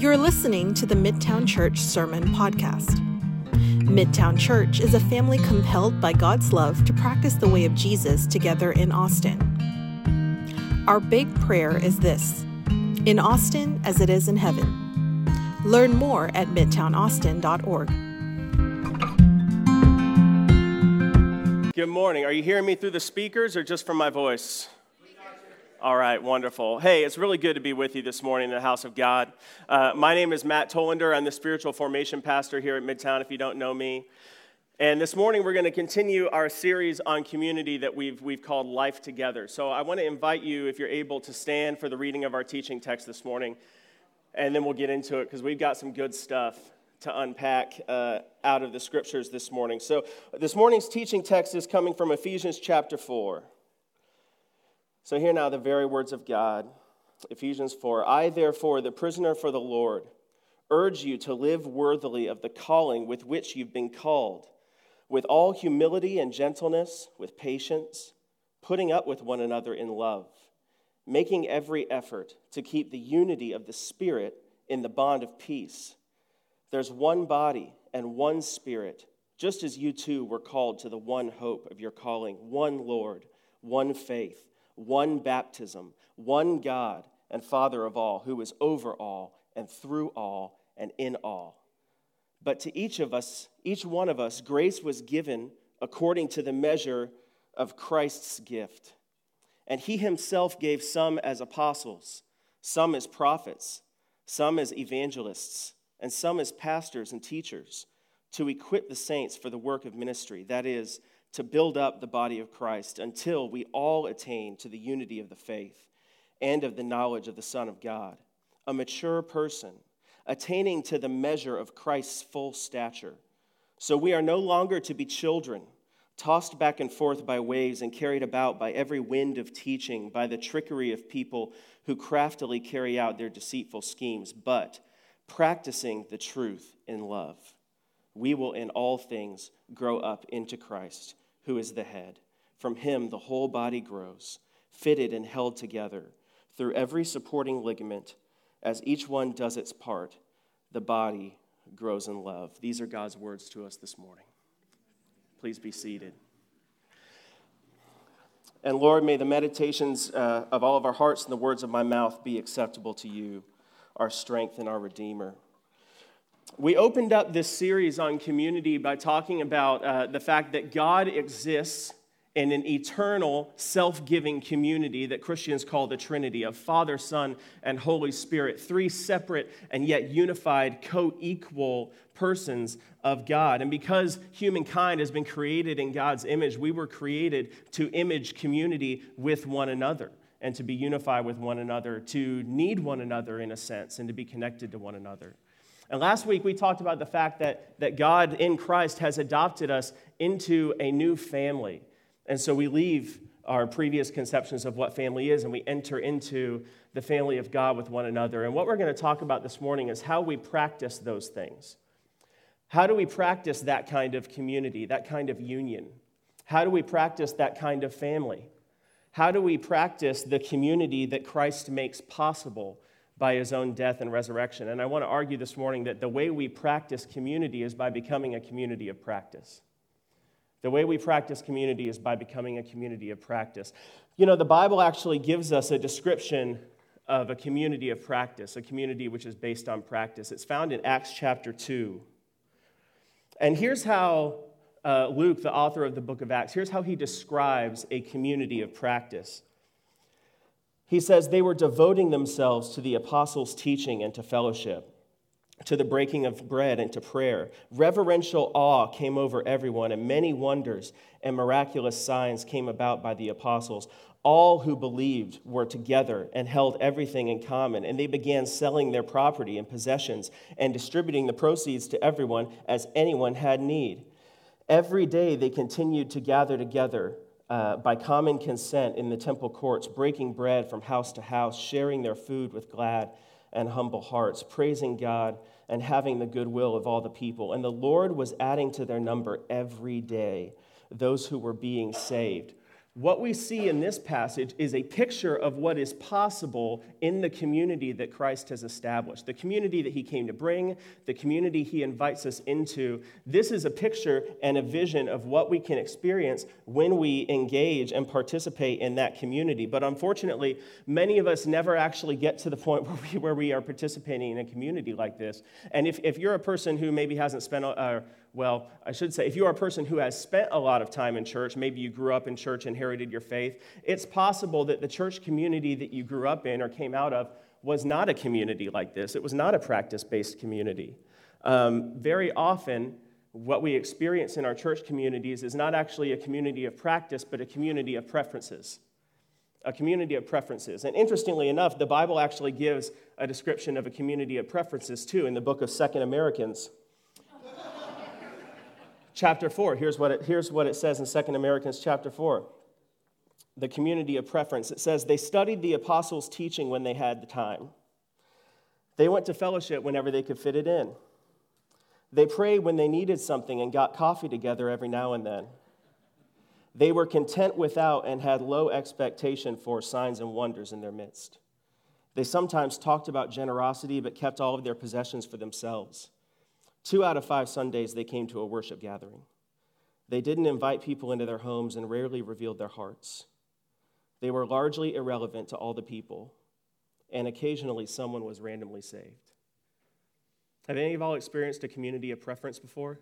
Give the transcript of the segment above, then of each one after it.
You're listening to the Midtown Church Sermon Podcast. Midtown Church is a family compelled by God's love to practice the way of Jesus together in Austin. Our big prayer is this in Austin as it is in heaven. Learn more at midtownaustin.org. Good morning. Are you hearing me through the speakers or just from my voice? All right, wonderful. Hey, it's really good to be with you this morning in the house of God. Uh, my name is Matt Tollender. I'm the spiritual formation pastor here at Midtown, if you don't know me. And this morning, we're going to continue our series on community that we've, we've called Life Together. So I want to invite you, if you're able, to stand for the reading of our teaching text this morning, and then we'll get into it because we've got some good stuff to unpack uh, out of the scriptures this morning. So this morning's teaching text is coming from Ephesians chapter 4. So, hear now the very words of God Ephesians 4 I, therefore, the prisoner for the Lord, urge you to live worthily of the calling with which you've been called, with all humility and gentleness, with patience, putting up with one another in love, making every effort to keep the unity of the Spirit in the bond of peace. There's one body and one Spirit, just as you too were called to the one hope of your calling, one Lord, one faith one baptism, one God and Father of all, who is over all and through all and in all. But to each of us, each one of us, grace was given according to the measure of Christ's gift. And he himself gave some as apostles, some as prophets, some as evangelists, and some as pastors and teachers to equip the saints for the work of ministry, that is, to build up the body of Christ until we all attain to the unity of the faith and of the knowledge of the Son of God, a mature person, attaining to the measure of Christ's full stature. So we are no longer to be children, tossed back and forth by waves and carried about by every wind of teaching, by the trickery of people who craftily carry out their deceitful schemes, but practicing the truth in love. We will in all things grow up into Christ who is the head. From him, the whole body grows, fitted and held together through every supporting ligament. As each one does its part, the body grows in love. These are God's words to us this morning. Please be seated. And Lord, may the meditations uh, of all of our hearts and the words of my mouth be acceptable to you, our strength and our Redeemer. We opened up this series on community by talking about uh, the fact that God exists in an eternal, self giving community that Christians call the Trinity of Father, Son, and Holy Spirit, three separate and yet unified, co equal persons of God. And because humankind has been created in God's image, we were created to image community with one another and to be unified with one another, to need one another in a sense, and to be connected to one another. And last week we talked about the fact that, that God in Christ has adopted us into a new family. And so we leave our previous conceptions of what family is and we enter into the family of God with one another. And what we're going to talk about this morning is how we practice those things. How do we practice that kind of community, that kind of union? How do we practice that kind of family? How do we practice the community that Christ makes possible by his own death and resurrection. And I want to argue this morning that the way we practice community is by becoming a community of practice. The way we practice community is by becoming a community of practice. You know, the Bible actually gives us a description of a community of practice, a community which is based on practice. It's found in Acts chapter 2. And here's how uh, Luke, the author of the book of Acts, here's how he describes a community of practice. He says they were devoting themselves to the apostles' teaching and to fellowship, to the breaking of bread and to prayer. Reverential awe came over everyone, and many wonders and miraculous signs came about by the apostles. All who believed were together and held everything in common, and they began selling their property and possessions and distributing the proceeds to everyone as anyone had need. Every day they continued to gather together uh, by common consent in the temple courts, breaking bread from house to house, sharing their food with glad and humble hearts, praising God and having the goodwill of all the people. And the Lord was adding to their number every day those who were being saved. What we see in this passage is a picture of what is possible in the community that Christ has established, the community that he came to bring, the community he invites us into. This is a picture and a vision of what we can experience when we engage and participate in that community. But unfortunately, many of us never actually get to the point where we, where we are participating in a community like this. And if, if you're a person who maybe hasn't spent, uh, well, I should say, if you are a person who has spent a lot of time in church, maybe you grew up in church, inherited your faith, it's possible that the church community that you grew up in or came out of was not a community like this. It was not a practice based community. Um, very often, what we experience in our church communities is not actually a community of practice, but a community of preferences. A community of preferences. And interestingly enough, the Bible actually gives a description of a community of preferences too in the book of Second Americans chapter 4. Here's what it, here's what it says in Second Americans chapter 4. The community of preference. It says, They studied the apostles' teaching when they had the time. They went to fellowship whenever they could fit it in. They prayed when they needed something and got coffee together every now and then. They were content without and had low expectation for signs and wonders in their midst. They sometimes talked about generosity but kept all of their possessions for themselves. Two out of five Sundays, they came to a worship gathering. They didn't invite people into their homes and rarely revealed their hearts. They were largely irrelevant to all the people, and occasionally someone was randomly saved. Have any of y'all experienced a community of preference before?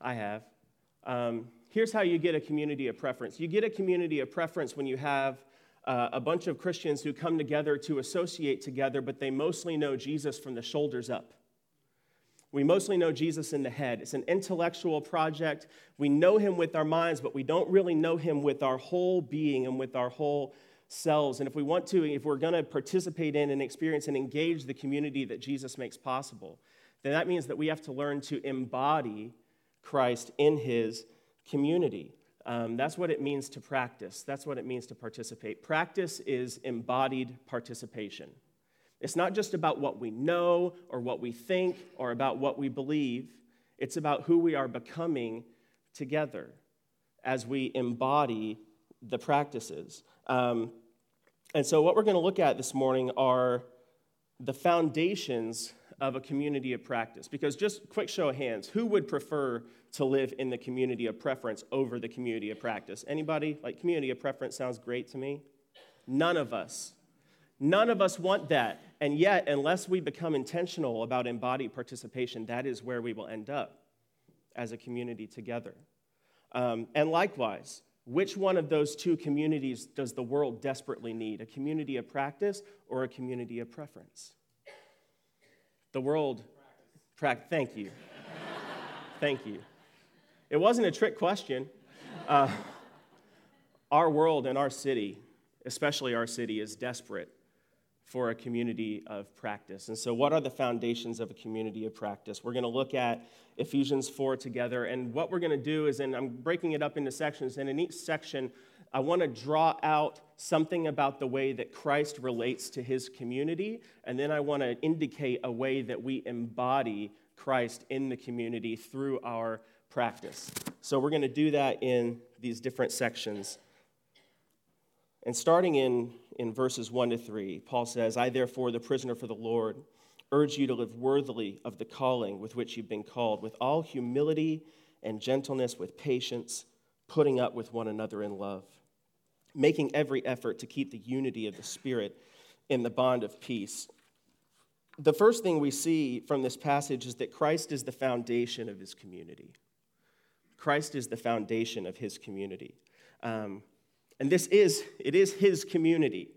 I have. Um, here's how you get a community of preference you get a community of preference when you have uh, a bunch of Christians who come together to associate together, but they mostly know Jesus from the shoulders up. We mostly know Jesus in the head. It's an intellectual project. We know him with our minds, but we don't really know him with our whole being and with our whole selves. And if we want to, if we're going to participate in and experience and engage the community that Jesus makes possible, then that means that we have to learn to embody Christ in his community. Um, that's what it means to practice. That's what it means to participate. Practice is embodied participation. It's not just about what we know or what we think or about what we believe, it's about who we are becoming together as we embody the practices. Um, and so, what we're going to look at this morning are the foundations of a community of practice. Because, just quick show of hands, who would prefer to live in the community of preference over the community of practice? Anybody? Like, community of preference sounds great to me. None of us. None of us want that. And yet, unless we become intentional about embodied participation, that is where we will end up as a community together. Um, and likewise, which one of those two communities does the world desperately need? A community of practice or a community of preference? The world, pra- thank you. thank you. It wasn't a trick question. Uh, our world and our city, especially our city, is desperate for a community of practice. And so, what are the foundations of a community of practice? We're going to look at Ephesians 4 together. And what we're going to do is, and I'm breaking it up into sections, and in each section, I want to draw out something about the way that Christ relates to his community, and then I want to indicate a way that we embody Christ in the community through our practice. So, we're going to do that in these different sections. And starting in in verses 1 to 3, Paul says, I therefore, the prisoner for the Lord, urge you to live worthily of the calling with which you've been called, with all humility and gentleness, with patience, putting up with one another in love, making every effort to keep the unity of the Spirit in the bond of peace. The first thing we see from this passage is that Christ is the foundation of his community. Christ is the foundation of his community. Um, and this is, it is his community,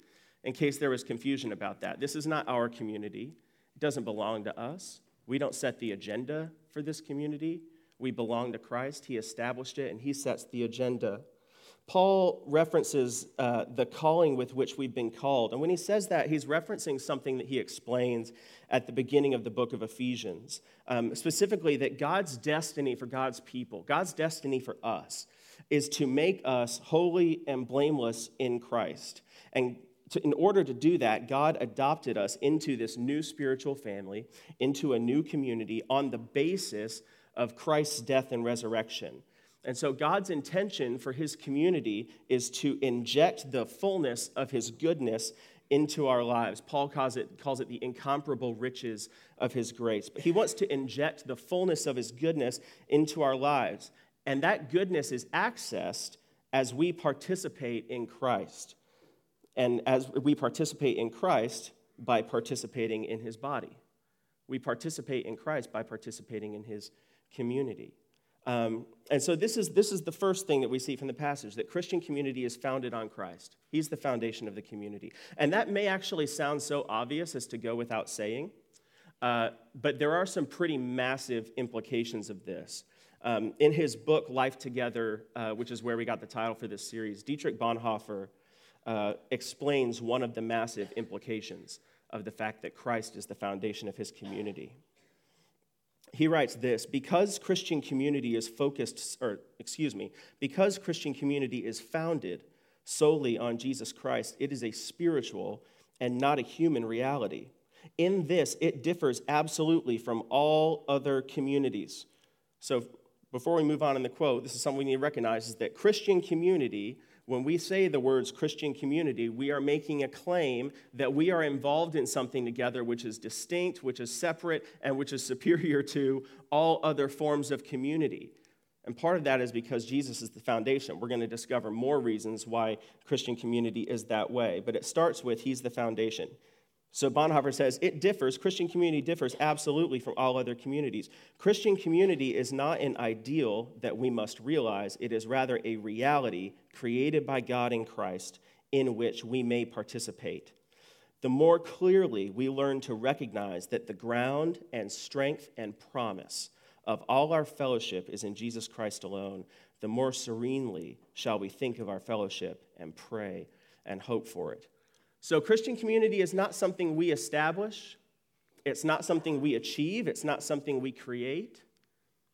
in case there was confusion about that. This is not our community. It doesn't belong to us. We don't set the agenda for this community. We belong to Christ. He established it, and he sets the agenda. Paul references uh, the calling with which we've been called. And when he says that, he's referencing something that he explains at the beginning of the book of Ephesians. Um, specifically, that God's destiny for God's people, God's destiny for us, is to make us holy and blameless in Christ. And to, in order to do that, God adopted us into this new spiritual family, into a new community on the basis of Christ's death and resurrection. And so God's intention for his community is to inject the fullness of his goodness into our lives. Paul calls it, calls it the incomparable riches of his grace. But he wants to inject the fullness of his goodness into our lives. And that goodness is accessed as we participate in Christ. And as we participate in Christ by participating in his body, we participate in Christ by participating in his community. Um, and so this is, this is the first thing that we see from the passage that Christian community is founded on Christ. He's the foundation of the community. And that may actually sound so obvious as to go without saying, uh, but there are some pretty massive implications of this. Um, in his book, Life Together, uh, which is where we got the title for this series, Dietrich Bonhoeffer uh, explains one of the massive implications of the fact that Christ is the foundation of his community he writes this because Christian community is focused, or excuse me, because Christian community is founded solely on Jesus Christ, it is a spiritual and not a human reality. In this, it differs absolutely from all other communities. So, before we move on in the quote, this is something we need to recognize is that Christian community when we say the words Christian community, we are making a claim that we are involved in something together which is distinct, which is separate, and which is superior to all other forms of community. And part of that is because Jesus is the foundation. We're going to discover more reasons why Christian community is that way. But it starts with He's the foundation. So Bonhoeffer says it differs, Christian community differs absolutely from all other communities. Christian community is not an ideal that we must realize, it is rather a reality created by God in Christ in which we may participate. The more clearly we learn to recognize that the ground and strength and promise of all our fellowship is in Jesus Christ alone, the more serenely shall we think of our fellowship and pray and hope for it. So, Christian community is not something we establish, it's not something we achieve, it's not something we create.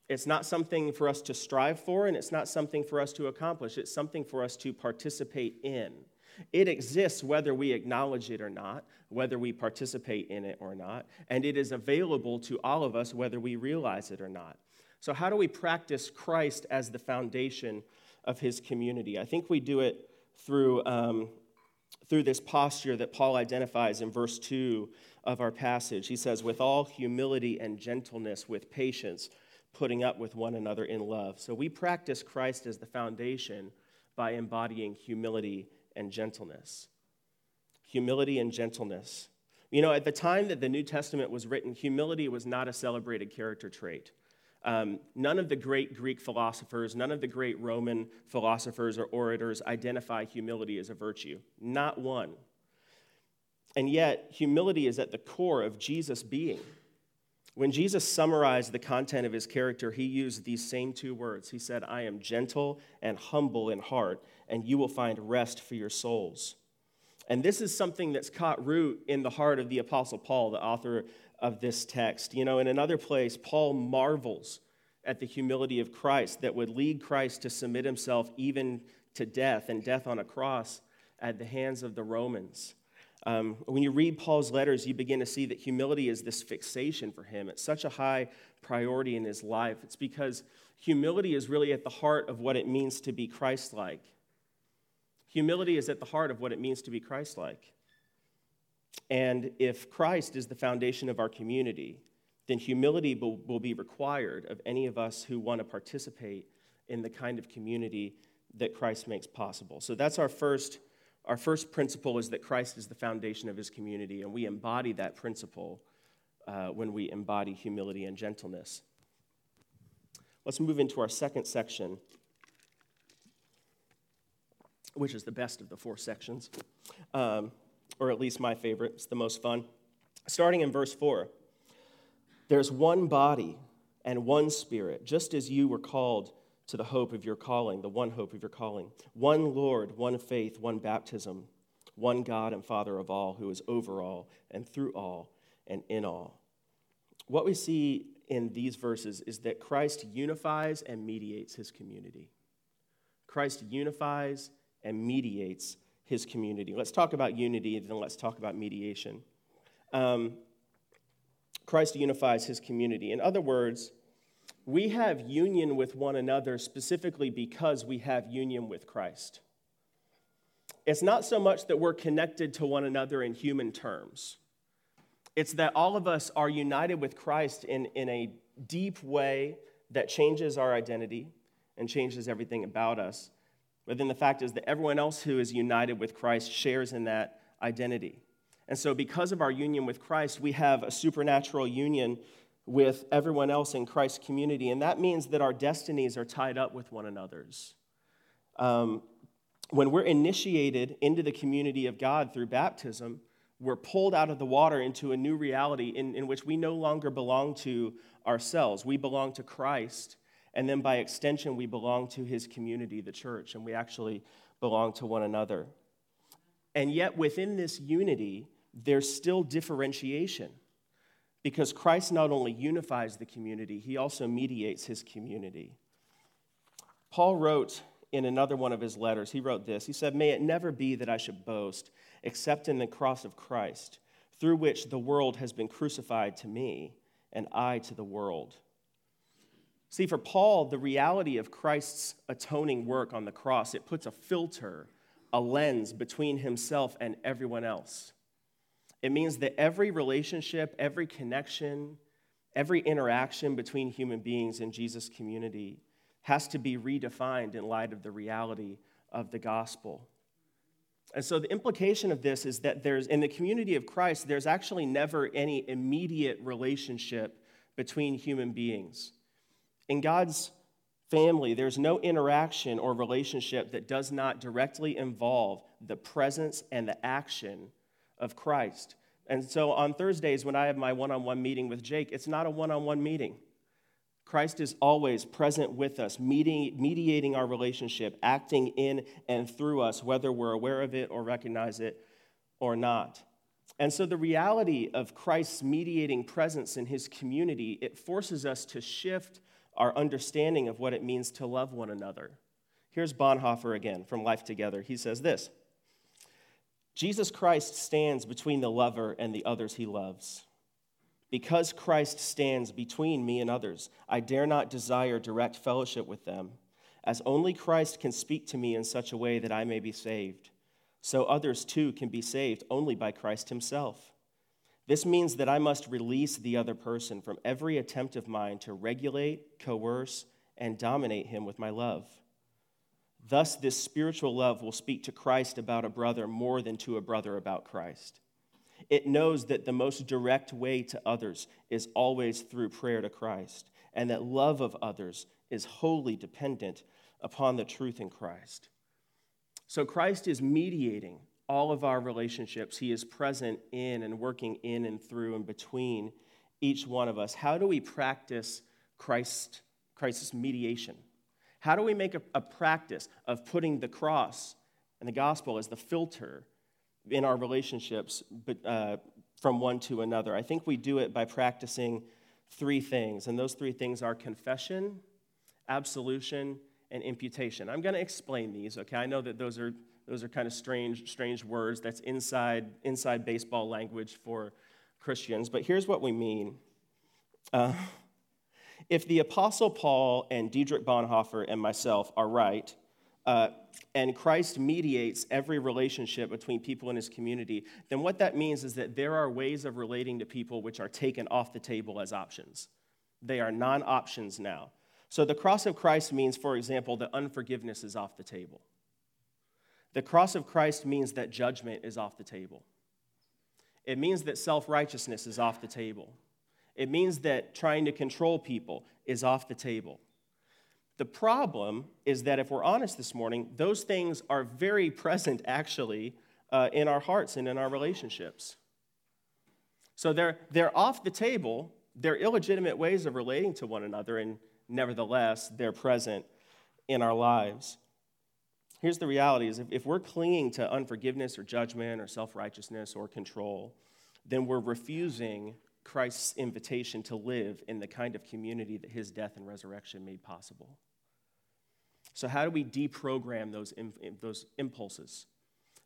It's not something for us to strive for, and it's not something for us to accomplish. It's something for us to participate in. It exists whether we acknowledge it or not, whether we participate in it or not, and it is available to all of us whether we realize it or not. So, how do we practice Christ as the foundation of his community? I think we do it through um, through this posture that Paul identifies in verse 2 of our passage. He says, with all humility and gentleness, with patience, putting up with one another in love. So we practice Christ as the foundation by embodying humility and gentleness. Humility and gentleness. You know, at the time that the New Testament was written, humility was not a celebrated character trait. Um, none of the great Greek philosophers, none of the great Roman philosophers or orators identify humility as a virtue. Not one. And yet, humility is at the core of Jesus' being. When Jesus summarized the content of his character, he used these same two words. He said, I am gentle and humble in heart, and you will find rest for your souls. And this is something that's caught root in the heart of the Apostle Paul, the author of this text. You know, in another place, Paul marvels at the humility of Christ that would lead Christ to submit himself even to death and death on a cross at the hands of the Romans. Um, when you read Paul's letters, you begin to see that humility is this fixation for him. It's such a high priority in his life. It's because humility is really at the heart of what it means to be Christ like. Humility is at the heart of what it means to be Christ like. And if Christ is the foundation of our community, then humility will, be required of any of us who want to participate in the kind of community that Christ makes possible. So that's our first, our first principle is that Christ is the foundation of his community, and we embody that principle uh, when we embody humility and gentleness. Let's move into our second section, which is the best of the four sections. Um, or at least my favorite. It's the most fun. Starting in verse 4 There's one body and one spirit, just as you were called to the hope of your calling, the one hope of your calling. One Lord, one faith, one baptism, one God and Father of all, who is over all and through all and in all. What we see in these verses is that Christ unifies and mediates his community. Christ unifies and mediates his community. Let's talk about unity, and then let's talk about mediation. Um, Christ unifies his community. In other words, We have union with one another specifically because we have union with Christ. It's not so much that we're connected to one another in human terms, it's that all of us are united with Christ in, in a deep way that changes our identity and changes everything about us. But then the fact is that everyone else who is united with Christ shares in that identity. And so, because of our union with Christ, we have a supernatural union with everyone else in Christ's community. And that means that our destinies are tied up with one another's. Um, when we're initiated into the community of God through baptism, we're pulled out of the water into a new reality in, in which we no longer belong to ourselves. We belong to Christ. And then by extension, we belong to his community, the church, and we actually belong to one another. And yet, within this unity, there's still differentiation because Christ not only unifies the community, he also mediates his community. Paul wrote in another one of his letters, he wrote this. He said, May it never be that I should boast except in the cross of Christ, through which the world has been crucified to me and I to the world. See, for Paul, the reality of Christ's atoning work on the cross, it puts a filter, a lens between himself and everyone else. It means that every relationship, every connection, every interaction between human beings in Jesus' community has to be redefined in light of the reality of the gospel. And so the implication of this is that there's, in the community of Christ, there's actually never any immediate relationship between human beings. In God's family, there's no interaction or relationship that does not directly involve the presence and the action of Christ. And so on Thursdays, when I have my one on one meeting with Jake, it's not a one on one meeting. Christ is always present with us, meeting, mediating our relationship, acting in and through us, whether we're aware of it or recognize it or not. And so the reality of Christ's mediating presence in his community, it forces us to shift our understanding of what it means to love one another. Here's Bonhoeffer again from Life Together. He says this Jesus Christ stands between the lover and the others he loves. Because Christ stands between me and others, I dare not desire direct fellowship with them, as only Christ can speak to me in such a way that I may be saved. So others too can be saved only by Christ Himself. This means that I must release the other person from every attempt of mine to regulate, coerce, and dominate him with my love. Thus, this spiritual love will speak to Christ about a brother more than to a brother about Christ. It knows that the most direct way to others is always through prayer to Christ, and that love of others is wholly dependent upon the truth in Christ. So Christ is mediating all of our relationships. He is present in and working in and through and between each one of us. How do we practice Christ, Christ's mediation? How do we make a, a practice of putting the cross and the gospel as the filter in our relationships but, uh, from one to another. I think we do it by practicing three things, and those three things are confession, absolution, and imputation. I'm going to explain these, okay? I know that those are, those are kind of strange, strange words. That's inside, inside baseball language for Christians, but here's what we mean. Uh, if the Apostle Paul and Dietrich Bonhoeffer and myself are right, uh, and Christ mediates every relationship between people in his community, then what that means is that there are ways of relating to people which are taken off the table as options. They are non options now. So the cross of Christ means, for example, that unforgiveness is off the table. The cross of Christ means that judgment is off the table. It means that self righteousness is off the table. It means that trying to control people is off the table. The problem is that if we're honest this morning, those things are very present actually uh, in our hearts and in our relationships. So they're, they're off the table, they're illegitimate ways of relating to one another, and nevertheless, they're present in our lives. Here's the reality is if, if we're clinging to unforgiveness or judgment or self-righteousness or control, then we're refusing Christ's invitation to live in the kind of community that his death and resurrection made possible. So, how do we deprogram those, those impulses?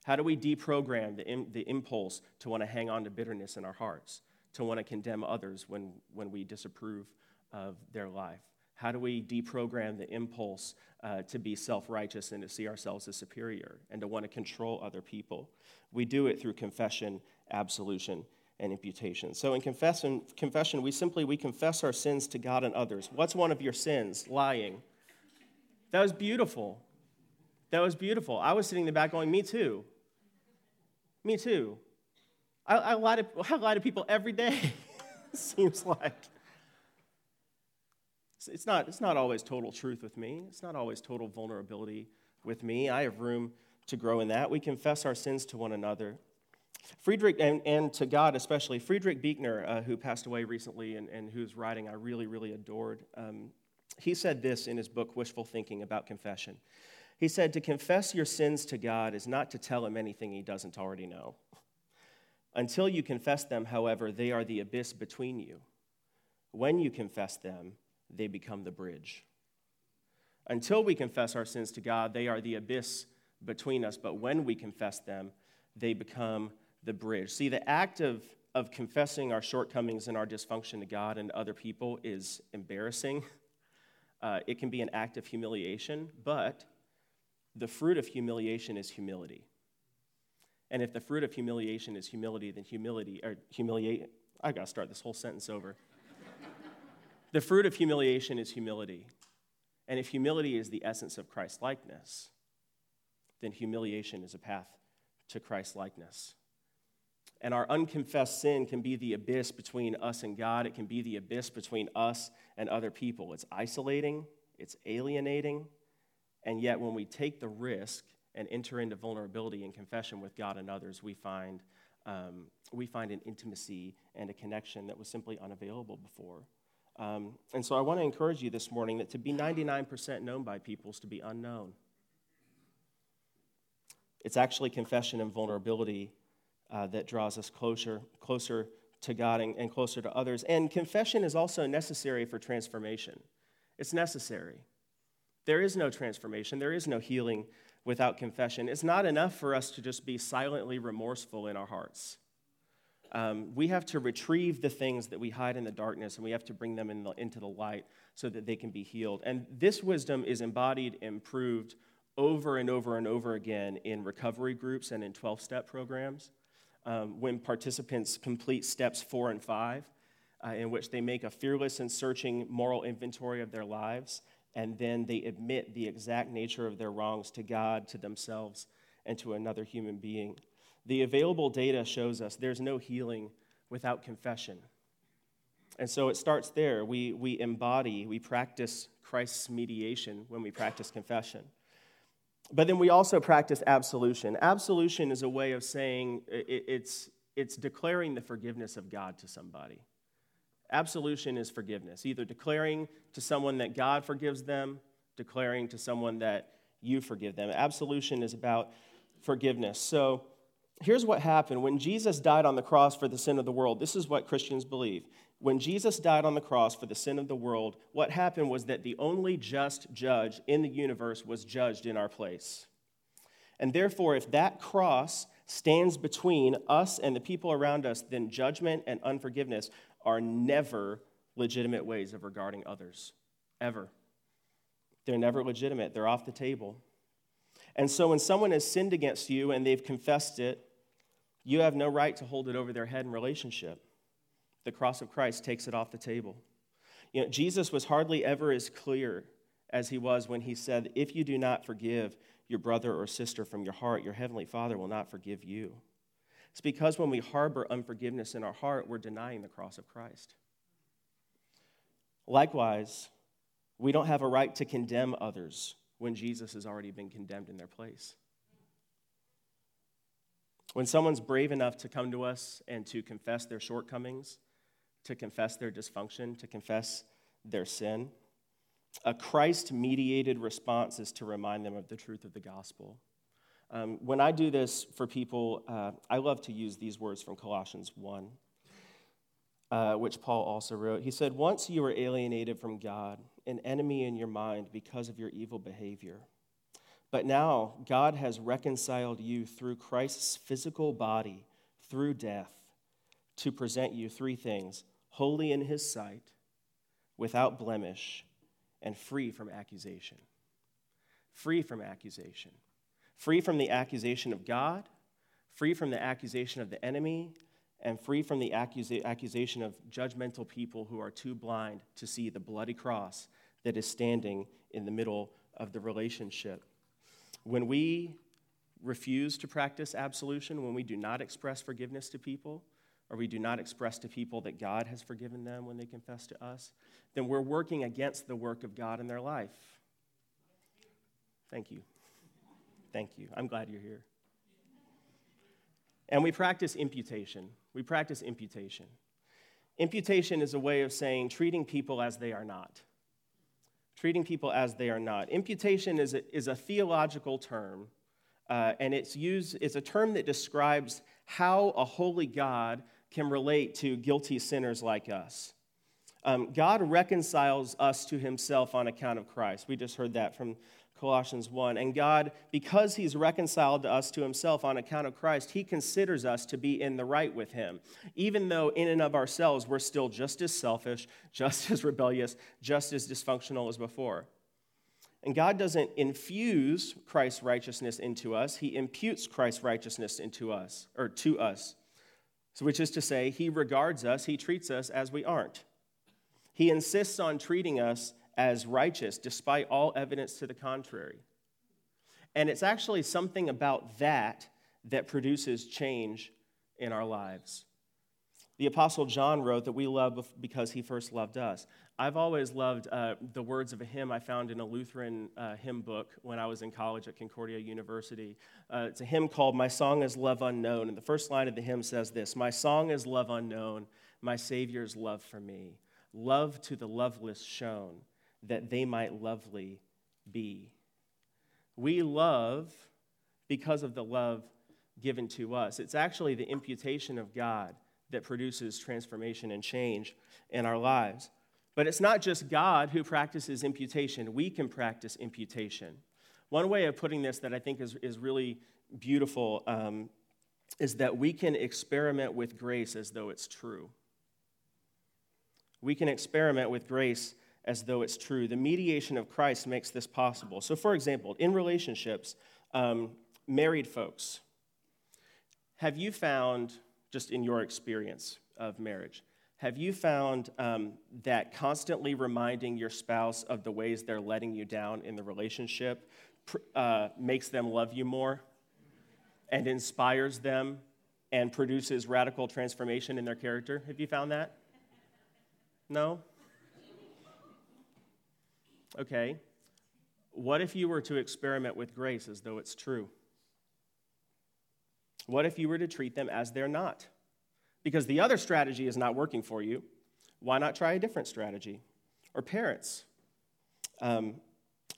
How do we deprogram the, the impulse to want to hang on to bitterness in our hearts, to want to condemn others when, when we disapprove of their life? How do we deprogram the impulse uh, to be self righteous and to see ourselves as superior and to want to control other people? We do it through confession, absolution, and imputation. So in confession, confession, we simply we confess our sins to God and others. What's one of your sins? Lying. That was beautiful. That was beautiful. I was sitting in the back going, Me too. Me too. I, I, lie, to, I lie to people every day, seems like. It's not, it's not always total truth with me, it's not always total vulnerability with me. I have room to grow in that. We confess our sins to one another. Frederick, and, and to God especially, Frederick Buechner, uh, who passed away recently and, and whose writing I really, really adored, um, he said this in his book, Wishful Thinking, about confession. He said, To confess your sins to God is not to tell him anything he doesn't already know. Until you confess them, however, they are the abyss between you. When you confess them, they become the bridge. Until we confess our sins to God, they are the abyss between us, but when we confess them, they become the bridge. See, the act of, of confessing our shortcomings and our dysfunction to God and other people is embarrassing. Uh, it can be an act of humiliation, but the fruit of humiliation is humility. And if the fruit of humiliation is humility, then humility, or humiliate, I gotta start this whole sentence over. The fruit of humiliation is humility. And if humility is the essence of Christ likeness, then humiliation is a path to Christ likeness. And our unconfessed sin can be the abyss between us and God. It can be the abyss between us and other people. It's isolating, it's alienating. And yet, when we take the risk and enter into vulnerability and confession with God and others, we find, um, we find an intimacy and a connection that was simply unavailable before. Um, and so, I want to encourage you this morning that to be 99% known by people is to be unknown. It's actually confession and vulnerability uh, that draws us closer, closer to God and, and closer to others. And confession is also necessary for transformation. It's necessary. There is no transformation, there is no healing without confession. It's not enough for us to just be silently remorseful in our hearts. Um, we have to retrieve the things that we hide in the darkness and we have to bring them in the, into the light so that they can be healed. And this wisdom is embodied, improved over and over and over again in recovery groups and in 12 step programs um, when participants complete steps four and five, uh, in which they make a fearless and searching moral inventory of their lives, and then they admit the exact nature of their wrongs to God, to themselves, and to another human being. The available data shows us there's no healing without confession. And so it starts there. We, we embody, we practice Christ's mediation when we practice confession. But then we also practice absolution. Absolution is a way of saying it's, it's declaring the forgiveness of God to somebody. Absolution is forgiveness, either declaring to someone that God forgives them, declaring to someone that you forgive them. Absolution is about forgiveness. So here's what happened when Jesus died on the cross for the sin of the world. This is what Christians believe when Jesus died on the cross for the sin of the world, what happened was that the only just judge in the universe was judged in our place. And therefore, if that cross stands between us and the people around us, then judgment and unforgiveness are never legitimate ways of regarding others. Ever. They're never legitimate, they're off the table. And so when someone has sinned against you and they've confessed it, you have no right to hold it over their head in relationship the cross of Christ takes it off the table. You know, Jesus was hardly ever as clear as he was when he said, If you do not forgive your brother or sister from your heart, your heavenly Father will not forgive you. It's because when we harbor unforgiveness in our heart, we're denying the cross of Christ. Likewise, we don't have a right to condemn others when Jesus has already been condemned in their place. When someone's brave enough to come to us and to confess their shortcomings, to confess their dysfunction, to confess their sin. A Christ mediated response is to remind them of the truth of the gospel. Um, when I do this for people, uh, I love to use these words from Colossians 1, uh, which Paul also wrote. He said, Once you were alienated from God, an enemy in your mind because of your evil behavior. But now God has reconciled you through Christ's physical body, through death, to present you three things holy in his sight, without blemish, and free from accusation. Free from accusation. Free from the accusation of God, free from the accusation of the enemy, and free from the accusa- accusation of judgmental people who are too blind to see the bloody cross that is standing in the middle of the relationship. When we refuse to practice absolution, when we do not express forgiveness to people, or we do not express to people that God has forgiven them when they confess to us, then we're working against the work of God in their life. Thank you. Thank you. I'm glad you're here. And we practice imputation. We practice imputation. Imputation is a way of saying treating people as they are not. Treating people as they are not. Imputation is a, is a theological term, uh, and it's used, it's a term that describes how a holy God can relate to guilty sinners like us. Um, God reconciles us to himself on account of Christ. We just heard that from Colossians 1. And God, because He's reconciled to us to Himself on account of Christ, He considers us to be in the right with Him, even though in and of ourselves we're still just as selfish, just as rebellious, just as dysfunctional as before. And God doesn't infuse Christ's righteousness into us, He imputes Christ's righteousness into us, or to us. So, which is to say, He regards us, He treats us as we aren't. He insists on treating us as righteous, despite all evidence to the contrary. And it's actually something about that that produces change in our lives. The Apostle John wrote that we love because he first loved us. I've always loved uh, the words of a hymn I found in a Lutheran uh, hymn book when I was in college at Concordia University. Uh, it's a hymn called My Song is Love Unknown. And the first line of the hymn says this My song is love unknown, my Savior's love for me. Love to the loveless shown that they might lovely be. We love because of the love given to us. It's actually the imputation of God that produces transformation and change in our lives. But it's not just God who practices imputation, we can practice imputation. One way of putting this that I think is, is really beautiful um, is that we can experiment with grace as though it's true. We can experiment with grace as though it's true. The mediation of Christ makes this possible. So, for example, in relationships, um, married folks, have you found, just in your experience of marriage, have you found um, that constantly reminding your spouse of the ways they're letting you down in the relationship uh, makes them love you more and inspires them and produces radical transformation in their character? Have you found that? No? Okay, what if you were to experiment with grace as though it's true? What if you were to treat them as they're not? Because the other strategy is not working for you. Why not try a different strategy? Or parents, um,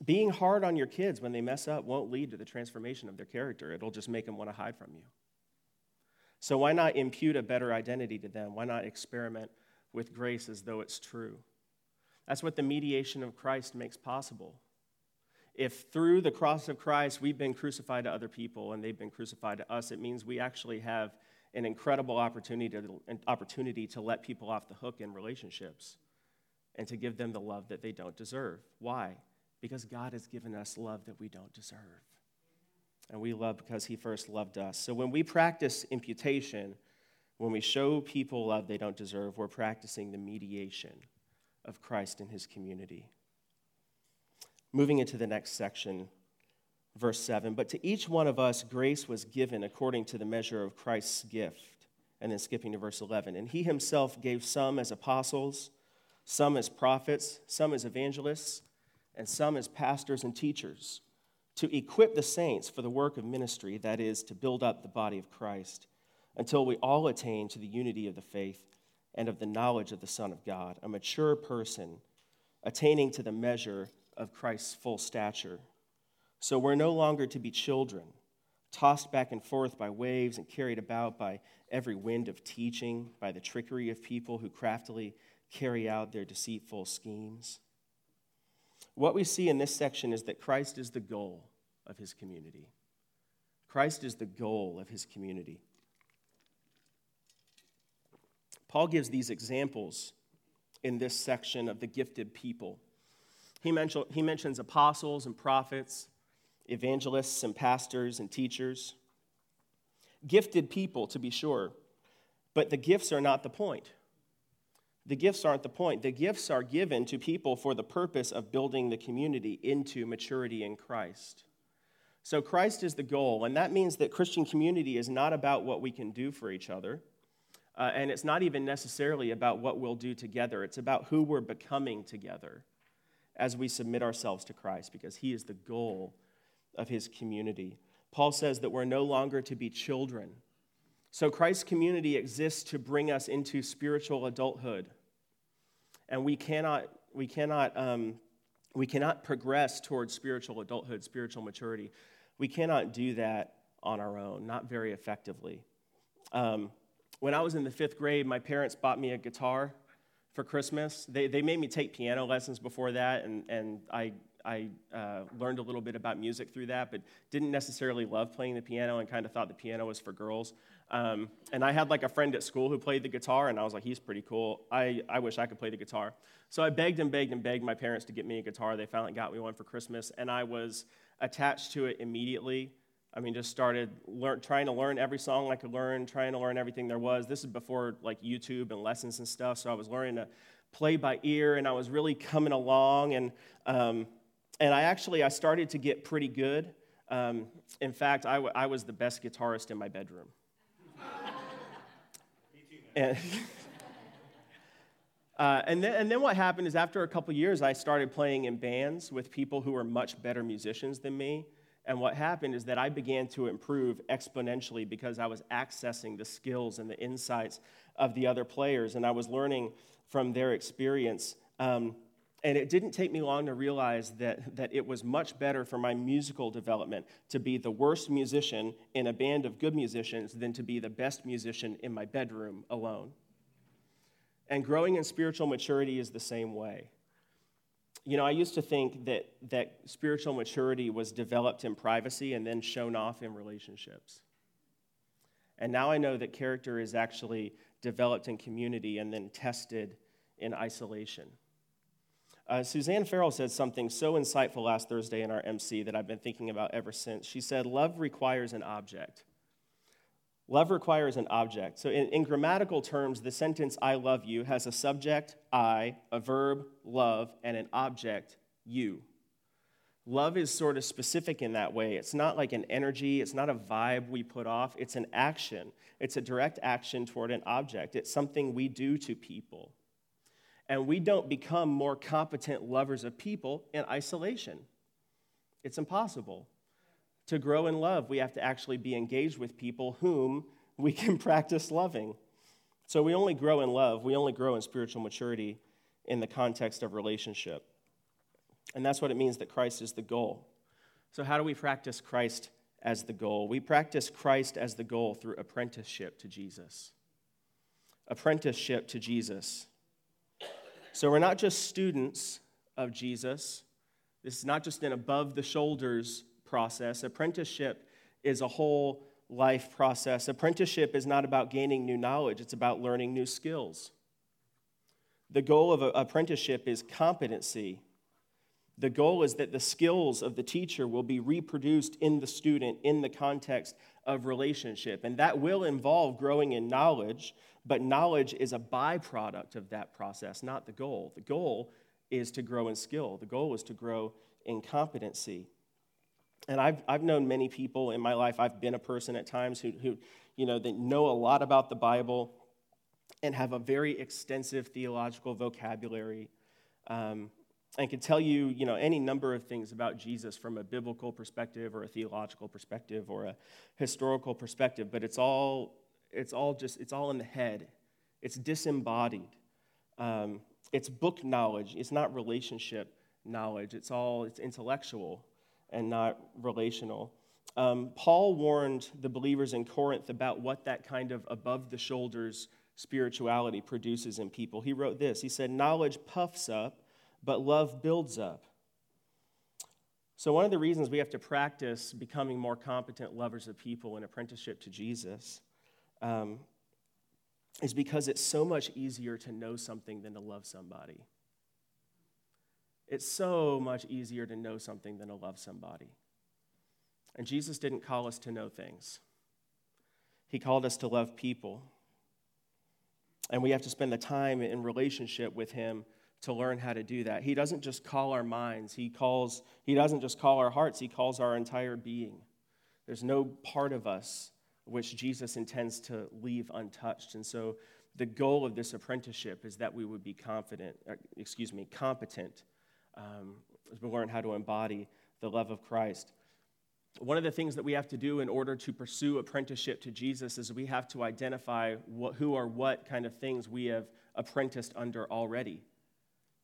being hard on your kids when they mess up won't lead to the transformation of their character. It'll just make them want to hide from you. So, why not impute a better identity to them? Why not experiment with grace as though it's true? That's what the mediation of Christ makes possible. If through the cross of Christ we've been crucified to other people and they've been crucified to us, it means we actually have an incredible opportunity to, an opportunity to let people off the hook in relationships and to give them the love that they don't deserve. Why? Because God has given us love that we don't deserve. And we love because He first loved us. So when we practice imputation, when we show people love they don't deserve, we're practicing the mediation of Christ in his community. Moving into the next section, verse 7 But to each one of us, grace was given according to the measure of Christ's gift. And then skipping to verse 11. And he himself gave some as apostles, some as prophets, some as evangelists, and some as pastors and teachers, to equip the saints for the work of ministry, that is, to build up the body of Christ, until we all attain to the unity of the faith and of the knowledge of the Son of God, a mature person attaining to the measure of Christ's full stature. So we're no longer to be children, tossed back and forth by waves and carried about by every wind of teaching, by the trickery of people who craftily carry out their deceitful schemes. What we see in this section is that Christ is the goal of his community. Christ is the goal of his community. Paul gives these examples in this section of the gifted people. He, mention, he mentions apostles and prophets, evangelists and pastors and teachers. Gifted people, to be sure, but the gifts are not the point. The gifts aren't the point. The gifts are given to people for the purpose of building the community into maturity in Christ. So, Christ is the goal, and that means that Christian community is not about what we can do for each other, uh, and it's not even necessarily about what we'll do together. It's about who we're becoming together as we submit ourselves to Christ, because He is the goal of His community. Paul says that we're no longer to be children. So, Christ's community exists to bring us into spiritual adulthood. And we cannot, we cannot, um, we cannot progress towards spiritual adulthood, spiritual maturity. We cannot do that on our own, not very effectively. Um, when I was in the fifth grade, my parents bought me a guitar for Christmas. They, they made me take piano lessons before that, and, and I I uh, learned a little bit about music through that, but didn't necessarily love playing the piano and kind of thought the piano was for girls. Um, and I had like a friend at school who played the guitar, and I was like, he's pretty cool. I, I wish I could play the guitar. So I begged and begged and begged my parents to get me a guitar. They finally got me one for Christmas, and I was attached to it immediately. I mean, just started learn, trying to learn every song I could learn, trying to learn everything there was. This is before like YouTube and lessons and stuff, so I was learning to play by ear, and I was really coming along. And um, and I actually I started to get pretty good. Um, in fact, I, w- I was the best guitarist in my bedroom. and, uh, and, then, and then what happened is after a couple years, I started playing in bands with people who were much better musicians than me. And what happened is that I began to improve exponentially because I was accessing the skills and the insights of the other players, and I was learning from their experience. Um, and it didn't take me long to realize that, that it was much better for my musical development to be the worst musician in a band of good musicians than to be the best musician in my bedroom alone. And growing in spiritual maturity is the same way. You know, I used to think that, that spiritual maturity was developed in privacy and then shown off in relationships. And now I know that character is actually developed in community and then tested in isolation. Uh, Suzanne Farrell said something so insightful last Thursday in our MC that I've been thinking about ever since. She said, Love requires an object. Love requires an object. So, in, in, grammatical terms, the sentence I love you has a subject, I, a verb, love, and an object, you. Love is sort of specific in that way. It's not like an energy, it's not a vibe we put off, it's an action. It's a direct action toward an object, it's something we do to people and we don't become more competent lovers of people in isolation. It's impossible. To grow in love, we have to actually be engaged with people whom we can practice loving. So we only grow in love, we only grow in spiritual maturity in the context of relationship. And that's what it means that Christ is the goal. So, how do we practice Christ as the goal? We practice Christ as the goal through apprenticeship to Jesus. Apprenticeship to Jesus. So we're not just students of Jesus. This is not just an above the shoulders process. Apprenticeship is a whole life process. Apprenticeship is not about gaining new knowledge, it's about learning new skills. The goal of apprenticeship is competency. The goal is that the skills of the teacher will be reproduced in the student in the context of relationship. And that will involve growing in knowledge, but knowledge is a byproduct of that process, not the goal. The goal is to grow in skill, the goal is to grow in competency. And I've, I've known many people in my life, I've been a person at times who, who you know, they know a lot about the Bible and have a very extensive theological vocabulary. Um, and can tell you, you know, any number of things about Jesus from a biblical perspective or a theological perspective or a historical perspective, but it's all, it's all just, it's all in the head. It's disembodied. Um, it's book knowledge. It's not relationship knowledge. It's all, it's intellectual and not relational. Um, Paul warned the believers in Corinth about what that kind of above the shoulders spirituality produces in people. He wrote this He said, Knowledge puffs up but love builds up. So, one of the reasons we have to practice becoming more competent lovers of people in apprenticeship to Jesus um, is because it's so much easier to know something than to love somebody. It's so much easier to know something than to love somebody. And Jesus didn't call us to know things, He called us to love people. And we have to spend the time in relationship with Him to learn how to do that. He doesn't just call our minds, He calls, He doesn't just call our hearts, He calls our entire being. There's no part of us which Jesus intends to leave untouched. And so the goal of this apprenticeship is that we would be confident, uh, excuse me, competent um, as we learn how to embody the love of Christ. One of the things that we have to do in order to pursue apprenticeship to Jesus is we have to identify what, who or what kind of things we have apprenticed under already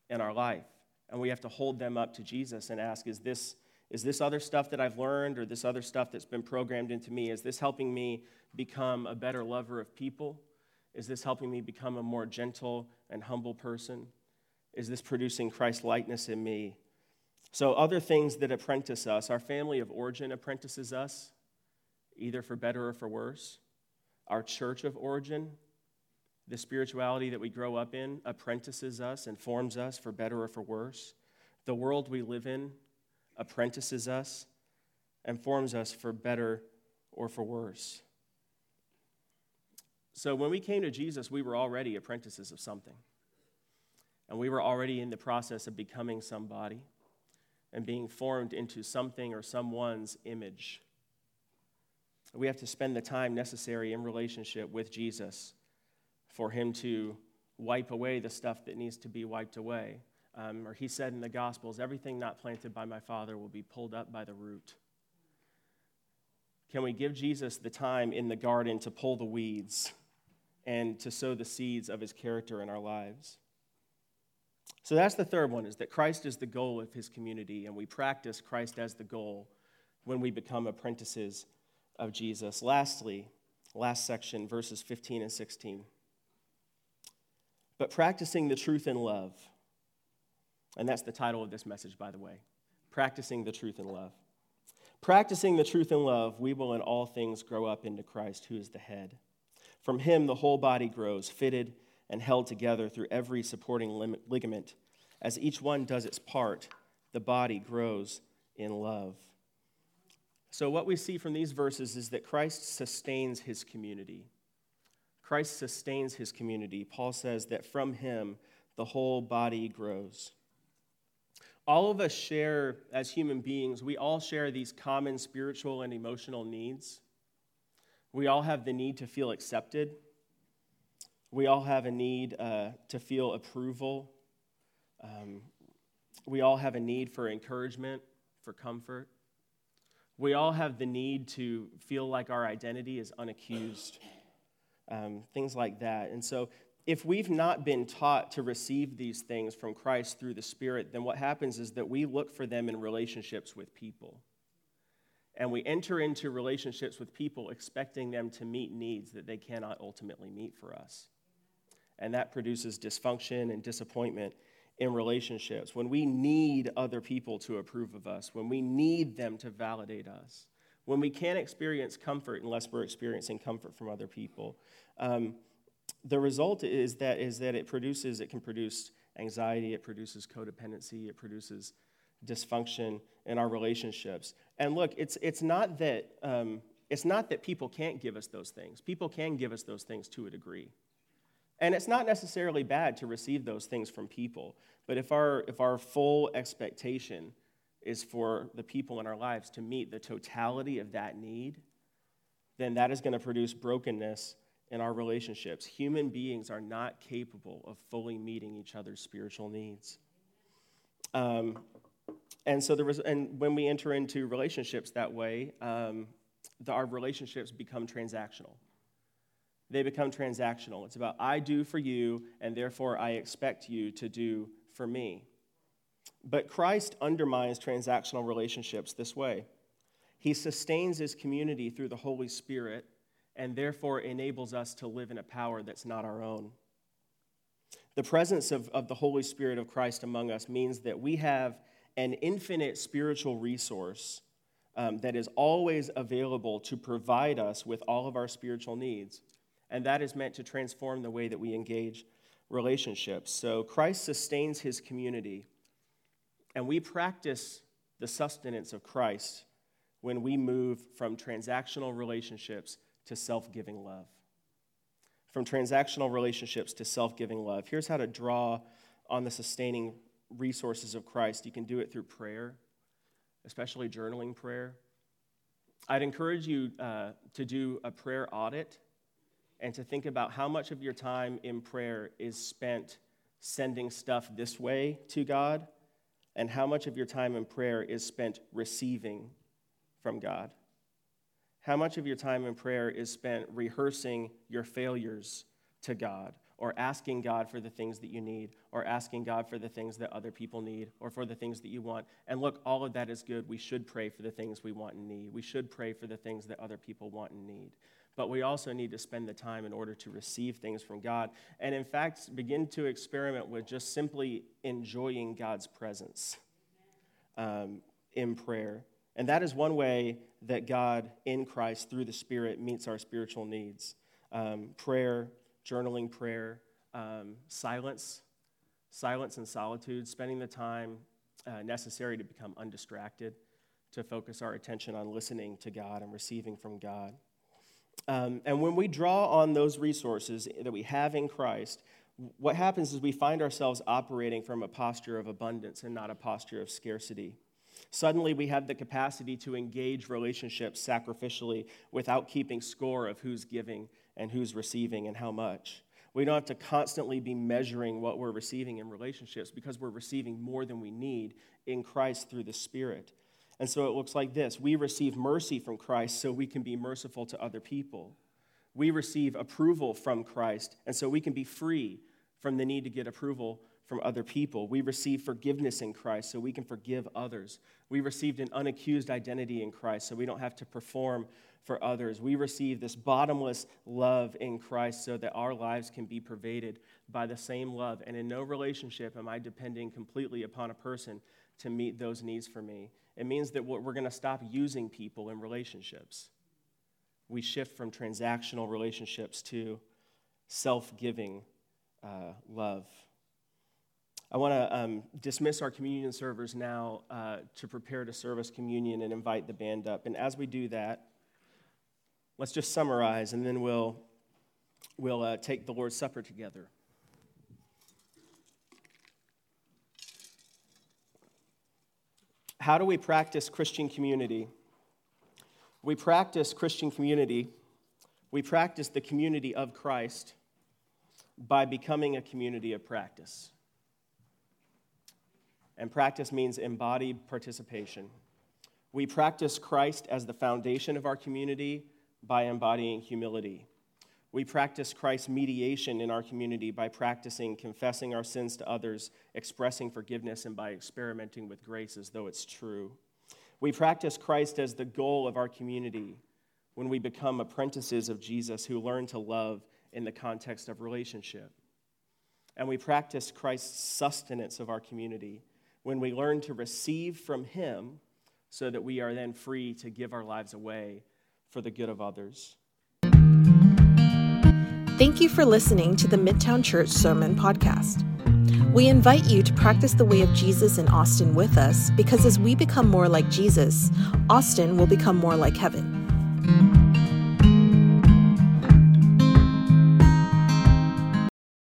in our life. And we have to hold them up to Jesus and ask, is this, is this other stuff that I've learned or this other stuff that's been programmed into me, is this helping me become a better lover of people? Is this helping me become a more gentle and humble person? Is this producing Christ likeness in me? So, other things that apprentice us, our family of origin apprentices us, either for better or for worse. Our church of origin, the spirituality that we grow up in, apprentices us and forms us for better or for worse. The world we live in apprentices us and forms us for better or for worse. So, when we came to Jesus, we were already apprentices of something. And we were already in the process of becoming somebody and being formed into something or someone's image. We have to spend the time necessary in relationship with Jesus for Him to wipe away the stuff that needs to be wiped away. Um, or He said in the Gospels, everything not planted by my Father will be pulled up by the root. Can we give Jesus the time in the garden to pull the weeds and to sow the seeds of His character in our lives? So that's the third one is that Christ is the goal of his community, and we practice Christ as the goal when we become apprentices of Jesus. Lastly, last section, verses 15 and 16. But practicing the truth in love, and that's the title of this message, by the way practicing the truth in love. Practicing the truth in love, we will in all things grow up into Christ, who is the head. From him, the whole body grows, fitted and held together through every supporting ligament. As each one does its part, the body grows in love. So, what we see from these verses is that Christ sustains his community. Christ sustains his community. Paul says that from him, the whole body grows. All of us share, as human beings, we all share these common spiritual and emotional needs. We all have the need to feel accepted. We all have a need uh, to feel approval. Um, we all have a need for encouragement, for comfort. We all have the need to feel like our identity is unaccused, um, things like that. And so, if we've not been taught to receive these things from Christ through the Spirit, then what happens is that we look for them in relationships with people. And we enter into relationships with people expecting them to meet needs that they cannot ultimately meet for us and that produces dysfunction and disappointment in relationships. When we need other people to approve of us, when we need them to validate us, when we can't experience comfort unless we're experiencing comfort from other people, um, the result is that is that it produces it can produce anxiety, it produces codependency, it produces dysfunction in our relationships. And look, it's it's not that um, it's not that people can't give us those things. People can give us those things to a degree. And it's not necessarily bad to receive those things from people, but if our, if our full expectation is for the people in our lives to meet the totality of that need, then that is going to produce brokenness in our relationships. Human beings are not capable of fully meeting each other's spiritual needs. Um, and so there was, and when we enter into relationships that way, um, the, our relationships become transactional they become transactional. It's about, I do for you, and therefore I expect you to do for me. But Christ undermines transactional relationships this way He sustains his community through the Holy Spirit, and therefore enables us to live in a power that's not our own. The presence of, of the Holy Spirit of Christ among us means that we have an infinite spiritual resource um, that is always available to provide us with all of our spiritual needs and that is meant to transform the way that we engage relationships. So Christ sustains his community And we practice the sustenance of Christ when we move from transactional relationships to self giving love. From transactional relationships to self giving love. Here's how to draw on the sustaining resources of Christ. You can do it through prayer, especially journaling prayer. I'd encourage you uh, to do a prayer audit and to think about how much of your time in prayer is spent sending stuff this way to God and how much of your time in prayer is spent receiving from God. How much of your time in prayer is spent rehearsing your failures to God or asking God for the things that you need, or asking God for the things that other people need, or for the things that you want. And look, all of that is good. We should pray for the things we want and need. We should pray for the things that other people want and need. But we also need to spend the time in order to receive things from God. And in fact, begin to experiment with just simply enjoying God's presence um, in prayer. And that is one way that God in Christ, through the Spirit, meets our spiritual needs. Um, prayer, journaling prayer, um, silence, silence and solitude, spending the time uh, necessary to become undistracted, to focus our attention on listening to God and receiving from God. Um, and when we draw on those resources that we have in Christ, what happens is we find ourselves operating from a posture of abundance and not a posture of scarcity. Suddenly, we have the capacity to engage relationships sacrificially without keeping score of who's giving and who's receiving and how much. We don't have to constantly be measuring what we're receiving in relationships because we're receiving more than we need in Christ through the Spirit. And so it looks like this we receive mercy from Christ so we can be merciful to other people. We receive approval from Christ, and so we can be free from the need to get approval from other people. We receive forgiveness in Christ so we can forgive others. We received an unaccused identity in Christ so we don't have to perform for others. We receive this bottomless love in Christ so that our lives can be pervaded by the same love. And in no relationship am I depending completely upon a person to meet those needs for me. It means that we're going to stop using people in relationships. We shift from transactional relationships to self giving uh, love. I want to um, dismiss our communion servers now uh, to prepare to serve us communion and invite the band up. And as we do that, Let's just summarize and then we'll, we'll uh, take the Lord's Supper together. How do we practice Christian community? We practice Christian community, we practice the community of Christ by becoming a community of practice. And practice means embodied participation. We practice Christ as the foundation of our community by embodying humility. We practice Christ's mediation in our community by practicing confessing our sins to others, expressing forgiveness, and by experimenting with grace as though it's true. We practice Christ as the goal of our community when we become apprentices of Jesus who learn to love in the context of relationship. And we practice Christ's sustenance of our community when we learn to receive from Him so that we are then free to give our lives away for the good of others. Thank you for listening to the Midtown Church Sermon Podcast. We invite you to practice the way of Jesus in Austin with us because as we become more like Jesus, Austin will become more like heaven.